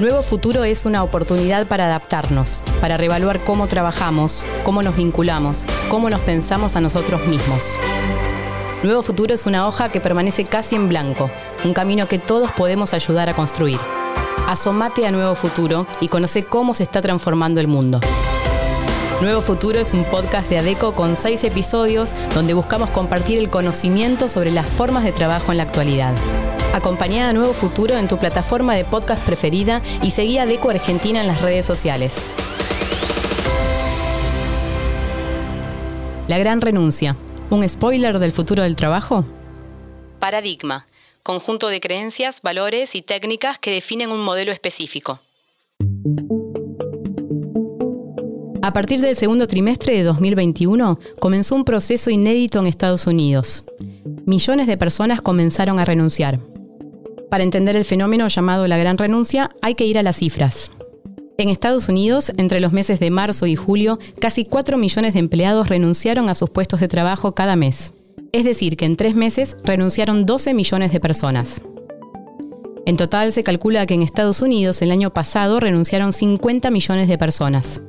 Nuevo Futuro es una oportunidad para adaptarnos, para reevaluar cómo trabajamos, cómo nos vinculamos, cómo nos pensamos a nosotros mismos. Nuevo Futuro es una hoja que permanece casi en blanco, un camino que todos podemos ayudar a construir. Asomate a Nuevo Futuro y conoce cómo se está transformando el mundo. Nuevo Futuro es un podcast de ADECO con seis episodios donde buscamos compartir el conocimiento sobre las formas de trabajo en la actualidad. Acompañá a Nuevo Futuro en tu plataforma de podcast preferida y seguí a ADECO Argentina en las redes sociales. La gran renuncia. ¿Un spoiler del futuro del trabajo? Paradigma. Conjunto de creencias, valores y técnicas que definen un modelo específico. A partir del segundo trimestre de 2021 comenzó un proceso inédito en Estados Unidos. Millones de personas comenzaron a renunciar. Para entender el fenómeno llamado la gran renuncia hay que ir a las cifras. En Estados Unidos, entre los meses de marzo y julio, casi 4 millones de empleados renunciaron a sus puestos de trabajo cada mes. Es decir, que en tres meses renunciaron 12 millones de personas. En total se calcula que en Estados Unidos el año pasado renunciaron 50 millones de personas.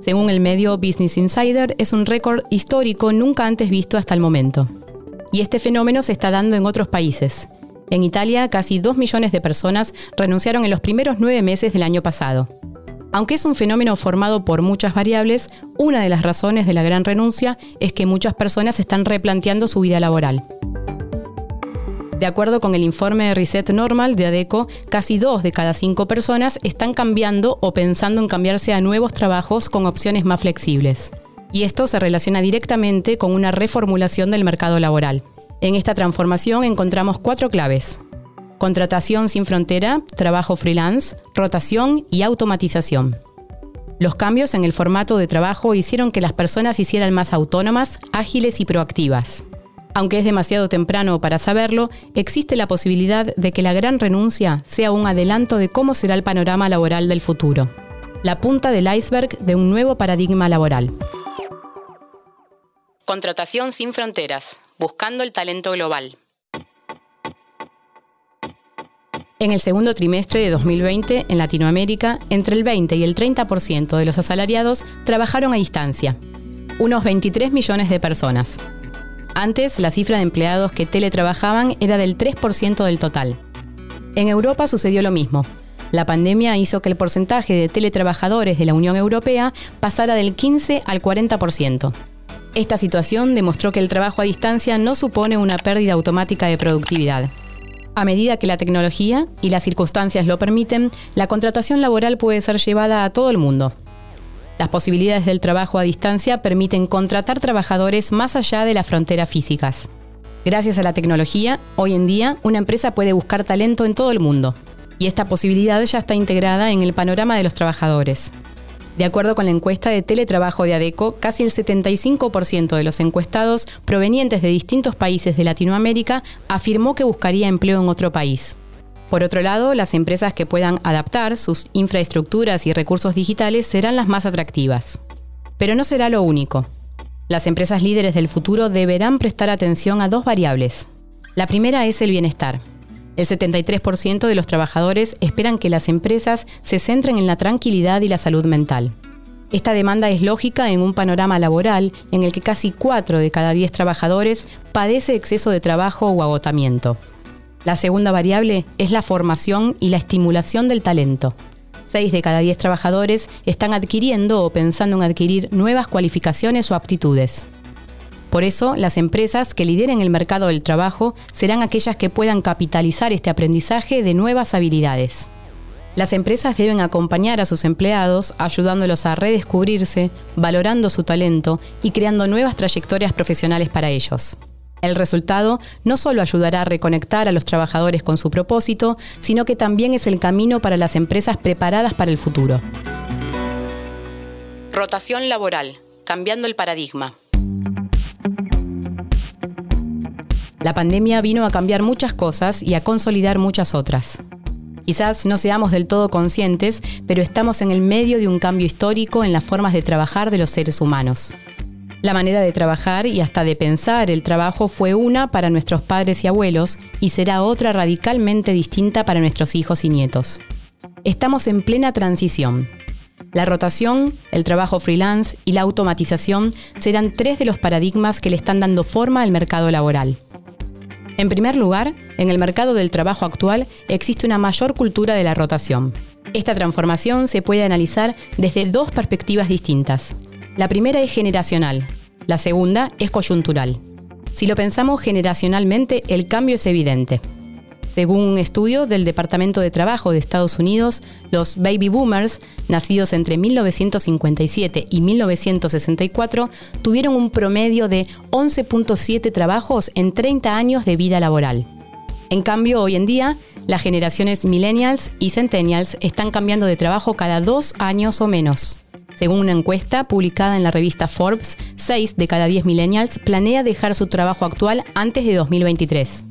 Según el medio Business Insider, es un récord histórico nunca antes visto hasta el momento. Y este fenómeno se está dando en otros países. En Italia, casi 2 millones de personas renunciaron en los primeros nueve meses del año pasado. Aunque es un fenómeno formado por muchas variables, una de las razones de la gran renuncia es que muchas personas están replanteando su vida laboral. De acuerdo con el informe de Reset Normal de ADECO, casi dos de cada cinco personas están cambiando o pensando en cambiarse a nuevos trabajos con opciones más flexibles. Y esto se relaciona directamente con una reformulación del mercado laboral. En esta transformación encontramos cuatro claves. Contratación sin frontera, trabajo freelance, rotación y automatización. Los cambios en el formato de trabajo hicieron que las personas hicieran más autónomas, ágiles y proactivas. Aunque es demasiado temprano para saberlo, existe la posibilidad de que la gran renuncia sea un adelanto de cómo será el panorama laboral del futuro. La punta del iceberg de un nuevo paradigma laboral. Contratación sin fronteras, buscando el talento global. En el segundo trimestre de 2020, en Latinoamérica, entre el 20 y el 30% de los asalariados trabajaron a distancia, unos 23 millones de personas. Antes, la cifra de empleados que teletrabajaban era del 3% del total. En Europa sucedió lo mismo. La pandemia hizo que el porcentaje de teletrabajadores de la Unión Europea pasara del 15 al 40%. Esta situación demostró que el trabajo a distancia no supone una pérdida automática de productividad. A medida que la tecnología y las circunstancias lo permiten, la contratación laboral puede ser llevada a todo el mundo. Las posibilidades del trabajo a distancia permiten contratar trabajadores más allá de las fronteras físicas. Gracias a la tecnología, hoy en día una empresa puede buscar talento en todo el mundo. Y esta posibilidad ya está integrada en el panorama de los trabajadores. De acuerdo con la encuesta de teletrabajo de ADECO, casi el 75% de los encuestados provenientes de distintos países de Latinoamérica afirmó que buscaría empleo en otro país. Por otro lado, las empresas que puedan adaptar sus infraestructuras y recursos digitales serán las más atractivas. Pero no será lo único. Las empresas líderes del futuro deberán prestar atención a dos variables. La primera es el bienestar. El 73% de los trabajadores esperan que las empresas se centren en la tranquilidad y la salud mental. Esta demanda es lógica en un panorama laboral en el que casi 4 de cada 10 trabajadores padece exceso de trabajo o agotamiento. La segunda variable es la formación y la estimulación del talento. Seis de cada diez trabajadores están adquiriendo o pensando en adquirir nuevas cualificaciones o aptitudes. Por eso, las empresas que lideren el mercado del trabajo serán aquellas que puedan capitalizar este aprendizaje de nuevas habilidades. Las empresas deben acompañar a sus empleados ayudándolos a redescubrirse, valorando su talento y creando nuevas trayectorias profesionales para ellos. El resultado no solo ayudará a reconectar a los trabajadores con su propósito, sino que también es el camino para las empresas preparadas para el futuro. Rotación laboral, cambiando el paradigma. La pandemia vino a cambiar muchas cosas y a consolidar muchas otras. Quizás no seamos del todo conscientes, pero estamos en el medio de un cambio histórico en las formas de trabajar de los seres humanos. La manera de trabajar y hasta de pensar el trabajo fue una para nuestros padres y abuelos y será otra radicalmente distinta para nuestros hijos y nietos. Estamos en plena transición. La rotación, el trabajo freelance y la automatización serán tres de los paradigmas que le están dando forma al mercado laboral. En primer lugar, en el mercado del trabajo actual existe una mayor cultura de la rotación. Esta transformación se puede analizar desde dos perspectivas distintas. La primera es generacional, la segunda es coyuntural. Si lo pensamos generacionalmente, el cambio es evidente. Según un estudio del Departamento de Trabajo de Estados Unidos, los baby boomers, nacidos entre 1957 y 1964, tuvieron un promedio de 11.7 trabajos en 30 años de vida laboral. En cambio, hoy en día, las generaciones millennials y centennials están cambiando de trabajo cada dos años o menos. Según una encuesta publicada en la revista Forbes, 6 de cada 10 millennials planea dejar su trabajo actual antes de 2023.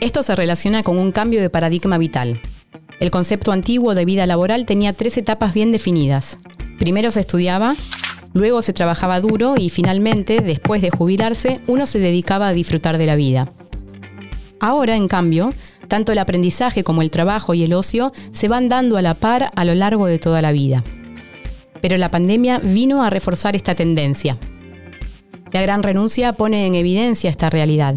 Esto se relaciona con un cambio de paradigma vital. El concepto antiguo de vida laboral tenía tres etapas bien definidas. Primero se estudiaba, luego se trabajaba duro y finalmente, después de jubilarse, uno se dedicaba a disfrutar de la vida. Ahora, en cambio, tanto el aprendizaje como el trabajo y el ocio se van dando a la par a lo largo de toda la vida. Pero la pandemia vino a reforzar esta tendencia. La gran renuncia pone en evidencia esta realidad.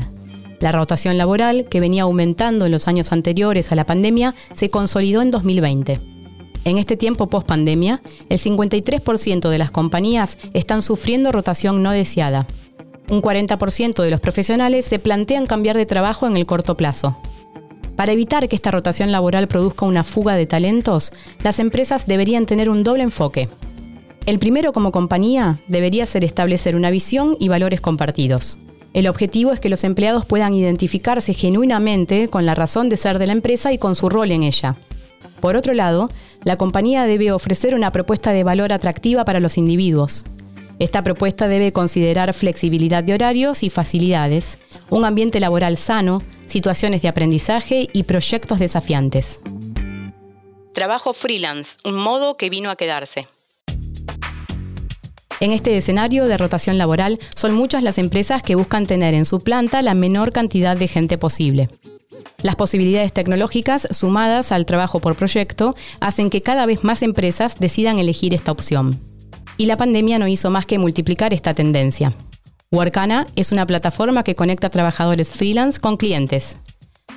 La rotación laboral, que venía aumentando en los años anteriores a la pandemia, se consolidó en 2020. En este tiempo post-pandemia, el 53% de las compañías están sufriendo rotación no deseada. Un 40% de los profesionales se plantean cambiar de trabajo en el corto plazo. Para evitar que esta rotación laboral produzca una fuga de talentos, las empresas deberían tener un doble enfoque. El primero como compañía debería ser establecer una visión y valores compartidos. El objetivo es que los empleados puedan identificarse genuinamente con la razón de ser de la empresa y con su rol en ella. Por otro lado, la compañía debe ofrecer una propuesta de valor atractiva para los individuos. Esta propuesta debe considerar flexibilidad de horarios y facilidades, un ambiente laboral sano, situaciones de aprendizaje y proyectos desafiantes. Trabajo freelance, un modo que vino a quedarse. En este escenario de rotación laboral, son muchas las empresas que buscan tener en su planta la menor cantidad de gente posible. Las posibilidades tecnológicas, sumadas al trabajo por proyecto, hacen que cada vez más empresas decidan elegir esta opción. Y la pandemia no hizo más que multiplicar esta tendencia. Workana es una plataforma que conecta trabajadores freelance con clientes.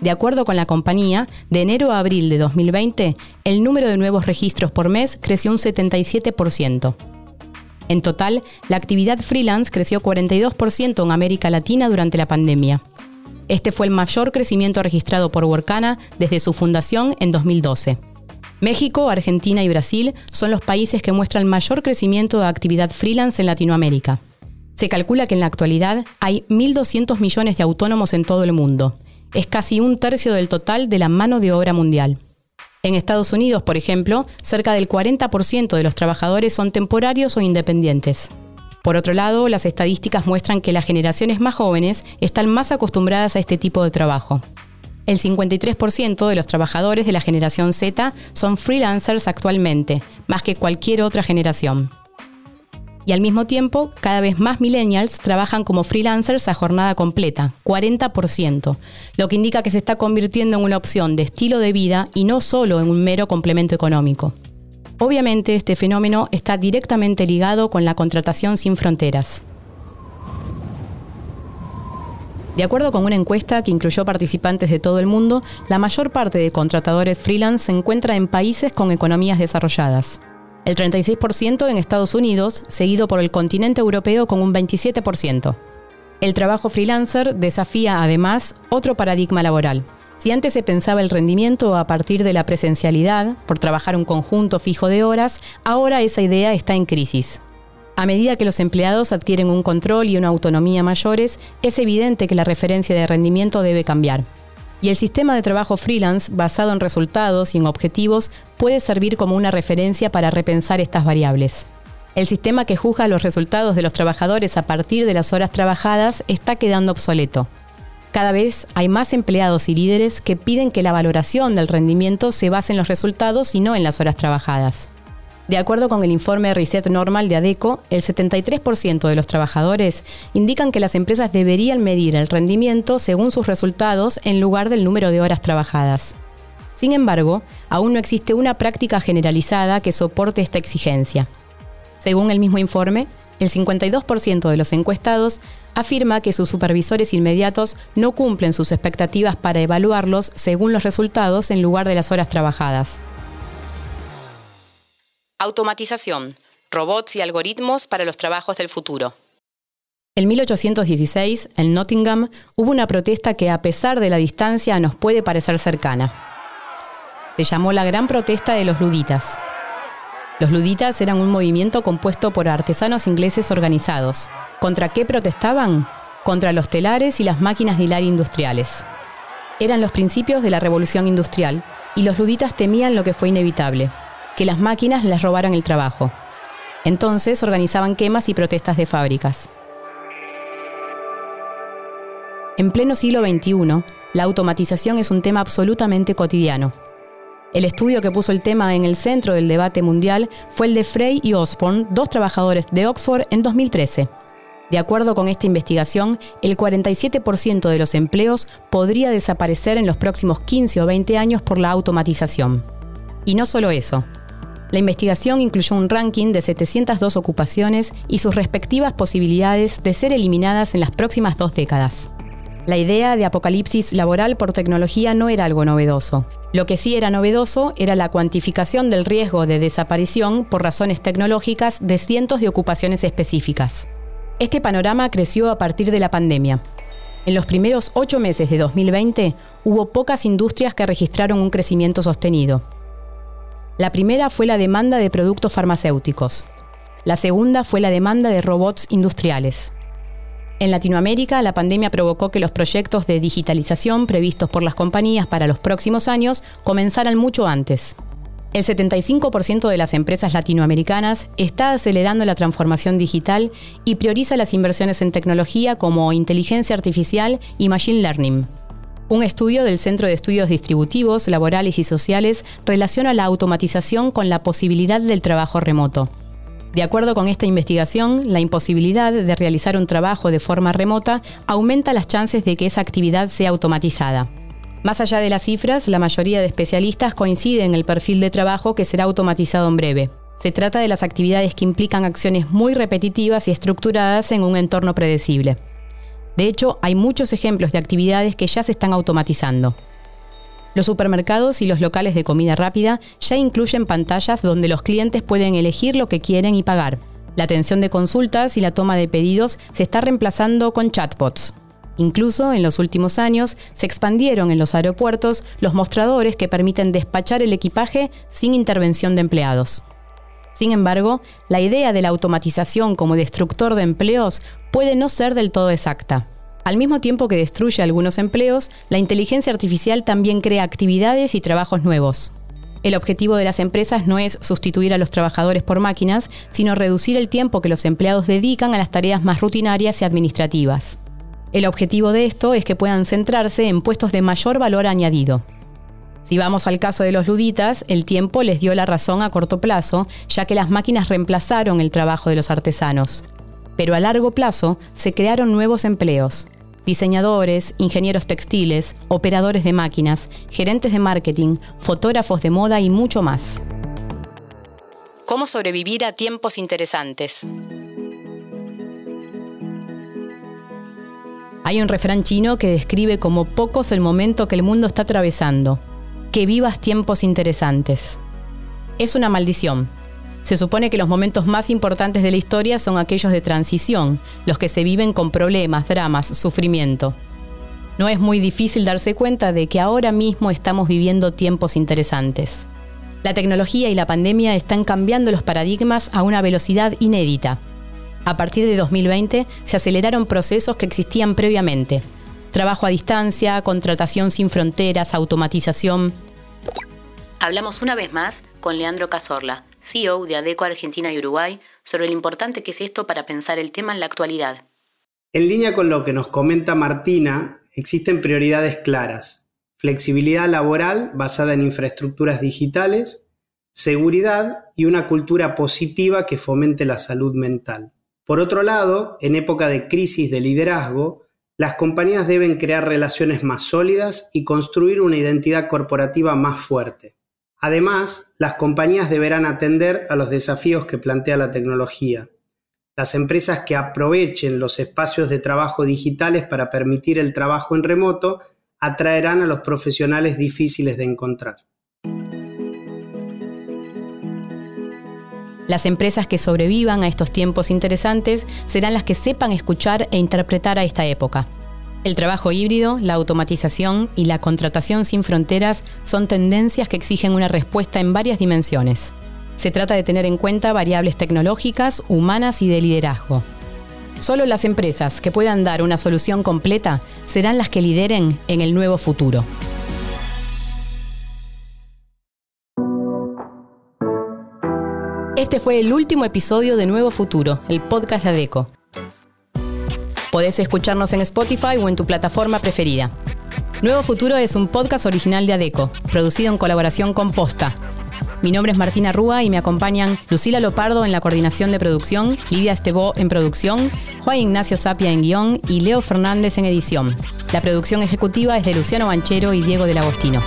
De acuerdo con la compañía, de enero a abril de 2020, el número de nuevos registros por mes creció un 77%. En total, la actividad freelance creció 42% en América Latina durante la pandemia. Este fue el mayor crecimiento registrado por Workana desde su fundación en 2012. México, Argentina y Brasil son los países que muestran mayor crecimiento de actividad freelance en Latinoamérica. Se calcula que en la actualidad hay 1.200 millones de autónomos en todo el mundo. Es casi un tercio del total de la mano de obra mundial. En Estados Unidos, por ejemplo, cerca del 40% de los trabajadores son temporarios o independientes. Por otro lado, las estadísticas muestran que las generaciones más jóvenes están más acostumbradas a este tipo de trabajo. El 53% de los trabajadores de la generación Z son freelancers actualmente, más que cualquier otra generación y al mismo tiempo cada vez más millennials trabajan como freelancers a jornada completa, 40%, lo que indica que se está convirtiendo en una opción de estilo de vida y no solo en un mero complemento económico. Obviamente este fenómeno está directamente ligado con la contratación sin fronteras. De acuerdo con una encuesta que incluyó participantes de todo el mundo, la mayor parte de contratadores freelance se encuentra en países con economías desarrolladas el 36% en Estados Unidos, seguido por el continente europeo con un 27%. El trabajo freelancer desafía además otro paradigma laboral. Si antes se pensaba el rendimiento a partir de la presencialidad, por trabajar un conjunto fijo de horas, ahora esa idea está en crisis. A medida que los empleados adquieren un control y una autonomía mayores, es evidente que la referencia de rendimiento debe cambiar y el sistema de trabajo freelance basado en resultados y en objetivos puede servir como una referencia para repensar estas variables. El sistema que juzga los resultados de los trabajadores a partir de las horas trabajadas está quedando obsoleto. Cada vez hay más empleados y líderes que piden que la valoración del rendimiento se base en los resultados y no en las horas trabajadas. De acuerdo con el informe Reset Normal de ADECO, el 73% de los trabajadores indican que las empresas deberían medir el rendimiento según sus resultados en lugar del número de horas trabajadas. Sin embargo, aún no existe una práctica generalizada que soporte esta exigencia. Según el mismo informe, el 52% de los encuestados afirma que sus supervisores inmediatos no cumplen sus expectativas para evaluarlos según los resultados en lugar de las horas trabajadas. Automatización, robots y algoritmos para los trabajos del futuro. En 1816, en Nottingham, hubo una protesta que a pesar de la distancia nos puede parecer cercana. Se llamó la Gran Protesta de los Luditas. Los luditas eran un movimiento compuesto por artesanos ingleses organizados. ¿Contra qué protestaban? Contra los telares y las máquinas de hilar industriales. Eran los principios de la revolución industrial y los luditas temían lo que fue inevitable, que las máquinas les robaran el trabajo. Entonces organizaban quemas y protestas de fábricas. En pleno siglo XXI, la automatización es un tema absolutamente cotidiano. El estudio que puso el tema en el centro del debate mundial fue el de Frey y Osborne, dos trabajadores de Oxford, en 2013. De acuerdo con esta investigación, el 47% de los empleos podría desaparecer en los próximos 15 o 20 años por la automatización. Y no solo eso. La investigación incluyó un ranking de 702 ocupaciones y sus respectivas posibilidades de ser eliminadas en las próximas dos décadas. La idea de apocalipsis laboral por tecnología no era algo novedoso. Lo que sí era novedoso era la cuantificación del riesgo de desaparición por razones tecnológicas de cientos de ocupaciones específicas. Este panorama creció a partir de la pandemia. En los primeros ocho meses de 2020 hubo pocas industrias que registraron un crecimiento sostenido. La primera fue la demanda de productos farmacéuticos. La segunda fue la demanda de robots industriales. En Latinoamérica, la pandemia provocó que los proyectos de digitalización previstos por las compañías para los próximos años comenzaran mucho antes. El 75% de las empresas latinoamericanas está acelerando la transformación digital y prioriza las inversiones en tecnología como inteligencia artificial y machine learning. Un estudio del Centro de Estudios Distributivos, Laborales y Sociales relaciona la automatización con la posibilidad del trabajo remoto. De acuerdo con esta investigación, la imposibilidad de realizar un trabajo de forma remota aumenta las chances de que esa actividad sea automatizada. Más allá de las cifras, la mayoría de especialistas coinciden en el perfil de trabajo que será automatizado en breve. Se trata de las actividades que implican acciones muy repetitivas y estructuradas en un entorno predecible. De hecho, hay muchos ejemplos de actividades que ya se están automatizando. Los supermercados y los locales de comida rápida ya incluyen pantallas donde los clientes pueden elegir lo que quieren y pagar. La atención de consultas y la toma de pedidos se está reemplazando con chatbots. Incluso en los últimos años se expandieron en los aeropuertos los mostradores que permiten despachar el equipaje sin intervención de empleados. Sin embargo, la idea de la automatización como destructor de empleos puede no ser del todo exacta. Al mismo tiempo que destruye algunos empleos, la inteligencia artificial también crea actividades y trabajos nuevos. El objetivo de las empresas no es sustituir a los trabajadores por máquinas, sino reducir el tiempo que los empleados dedican a las tareas más rutinarias y administrativas. El objetivo de esto es que puedan centrarse en puestos de mayor valor añadido. Si vamos al caso de los luditas, el tiempo les dio la razón a corto plazo, ya que las máquinas reemplazaron el trabajo de los artesanos. Pero a largo plazo se crearon nuevos empleos, diseñadores, ingenieros textiles, operadores de máquinas, gerentes de marketing, fotógrafos de moda y mucho más. ¿Cómo sobrevivir a tiempos interesantes? Hay un refrán chino que describe como pocos el momento que el mundo está atravesando. Que vivas tiempos interesantes. Es una maldición, se supone que los momentos más importantes de la historia son aquellos de transición, los que se viven con problemas, dramas, sufrimiento. No es muy difícil darse cuenta de que ahora mismo estamos viviendo tiempos interesantes. La tecnología y la pandemia están cambiando los paradigmas a una velocidad inédita. A partir de 2020 se aceleraron procesos que existían previamente. Trabajo a distancia, contratación sin fronteras, automatización. Hablamos una vez más con Leandro Casorla, CEO de ADECO Argentina y Uruguay, sobre lo importante que es esto para pensar el tema en la actualidad. En línea con lo que nos comenta Martina, existen prioridades claras. Flexibilidad laboral basada en infraestructuras digitales, seguridad y una cultura positiva que fomente la salud mental. Por otro lado, en época de crisis de liderazgo, las compañías deben crear relaciones más sólidas y construir una identidad corporativa más fuerte. Además, las compañías deberán atender a los desafíos que plantea la tecnología. Las empresas que aprovechen los espacios de trabajo digitales para permitir el trabajo en remoto atraerán a los profesionales difíciles de encontrar. Las empresas que sobrevivan a estos tiempos interesantes serán las que sepan escuchar e interpretar a esta época. El trabajo híbrido, la automatización y la contratación sin fronteras son tendencias que exigen una respuesta en varias dimensiones. Se trata de tener en cuenta variables tecnológicas, humanas y de liderazgo. Solo las empresas que puedan dar una solución completa serán las que lideren en el nuevo futuro. Este fue el último episodio de Nuevo Futuro, el podcast de ADECO. Podés escucharnos en Spotify o en tu plataforma preferida. Nuevo Futuro es un podcast original de ADECO, producido en colaboración con Posta. Mi nombre es Martina Rúa y me acompañan Lucila Lopardo en la coordinación de producción, Lidia Estebó en producción, Juan Ignacio Sapia en guion y Leo Fernández en edición. La producción ejecutiva es de Luciano Banchero y Diego del Agostino.